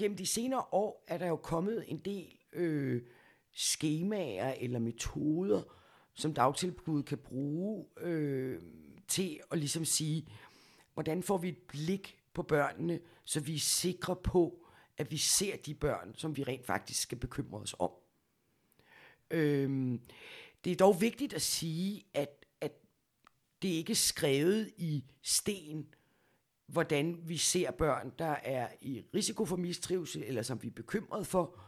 gennem de senere år er der jo kommet en del øh, skemaer eller metoder, som dagtilbud kan bruge øh, til at ligesom sige, hvordan får vi et blik på børnene, så vi er sikre på, at vi ser de børn, som vi rent faktisk skal bekymre os om. Øh, det er dog vigtigt at sige, at, at det ikke er skrevet i sten, hvordan vi ser børn, der er i risiko for mistrivsel, eller som vi er bekymret for.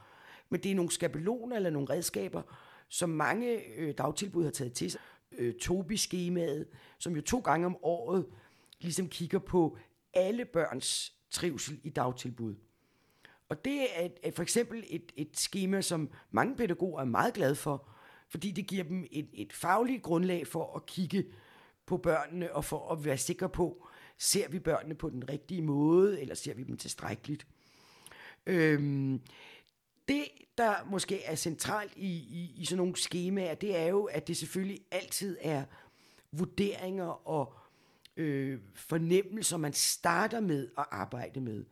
Men det er nogle skabeloner eller nogle redskaber, som mange øh, dagtilbud har taget til sig. Øh, Tobi-skemaet, som jo to gange om året ligesom kigger på alle børns trivsel i dagtilbud. Og det er, et, er for eksempel et, et schema, som mange pædagoger er meget glade for, fordi det giver dem et, et fagligt grundlag for at kigge på børnene og for at være sikre på, ser vi børnene på den rigtige måde, eller ser vi dem tilstrækkeligt. Øhm, det, der måske er centralt i, i, i sådan nogle skemaer, det er jo, at det selvfølgelig altid er vurderinger og øh, fornemmelser, man starter med at arbejde med.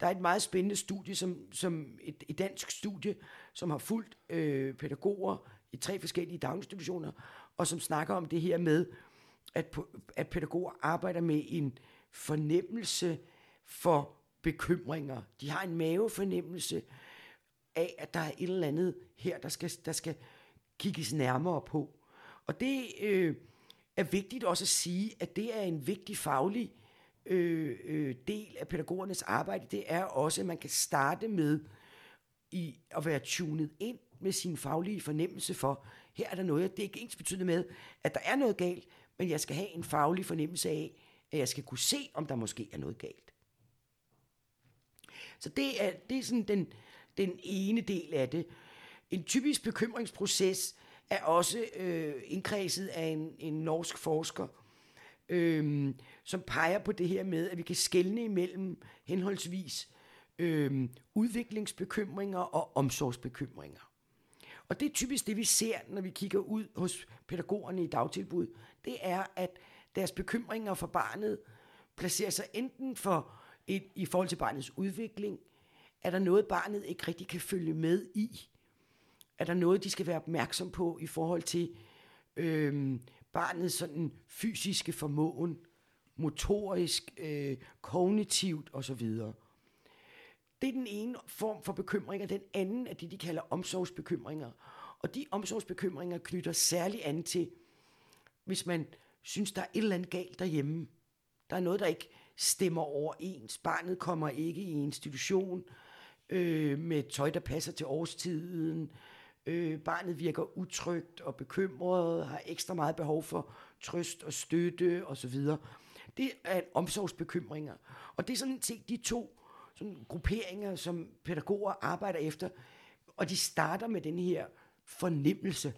Der er et meget spændende studie, som, som et, et dansk studie, som har fulgt øh, pædagoger i tre forskellige daginstitutioner, og som snakker om det her med, at, at pædagoger arbejder med en fornemmelse for bekymringer. De har en mavefornemmelse af, at der er et eller andet her, der skal, der skal kigges nærmere på. Og det øh, er vigtigt også at sige, at det er en vigtig faglig øh, øh, del af pædagogernes arbejde. Det er også, at man kan starte med i at være tunet ind med sin faglige fornemmelse for, her er der noget, det er ikke ens betydende med, at der er noget galt, men jeg skal have en faglig fornemmelse af, at jeg skal kunne se, om der måske er noget galt. Så det er, det er sådan den, den ene del af det. En typisk bekymringsproces er også øh, indkredset af en, en norsk forsker, øh, som peger på det her med, at vi kan skelne imellem henholdsvis øh, udviklingsbekymringer og omsorgsbekymringer. Og det er typisk det, vi ser, når vi kigger ud hos pædagogerne i dagtilbud. Det er, at deres bekymringer for barnet placerer sig enten for et, i forhold til barnets udvikling, er der noget, barnet ikke rigtig kan følge med i? Er der noget, de skal være opmærksom på i forhold til øh, barnets sådan fysiske formåen, motorisk, øh, kognitivt osv.? Det er den ene form for bekymringer. Den anden er det, de kalder omsorgsbekymringer. Og de omsorgsbekymringer knytter særlig an til, hvis man synes, der er et eller andet galt derhjemme. Der er noget, der ikke stemmer overens. Barnet kommer ikke i institution øh, med tøj, der passer til årstiden. Øh, barnet virker utrygt og bekymret, har ekstra meget behov for trøst og støtte osv. Det er omsorgsbekymringer. Og det er sådan set de to sådan grupperinger, som pædagoger arbejder efter, og de starter med den her fornemmelse.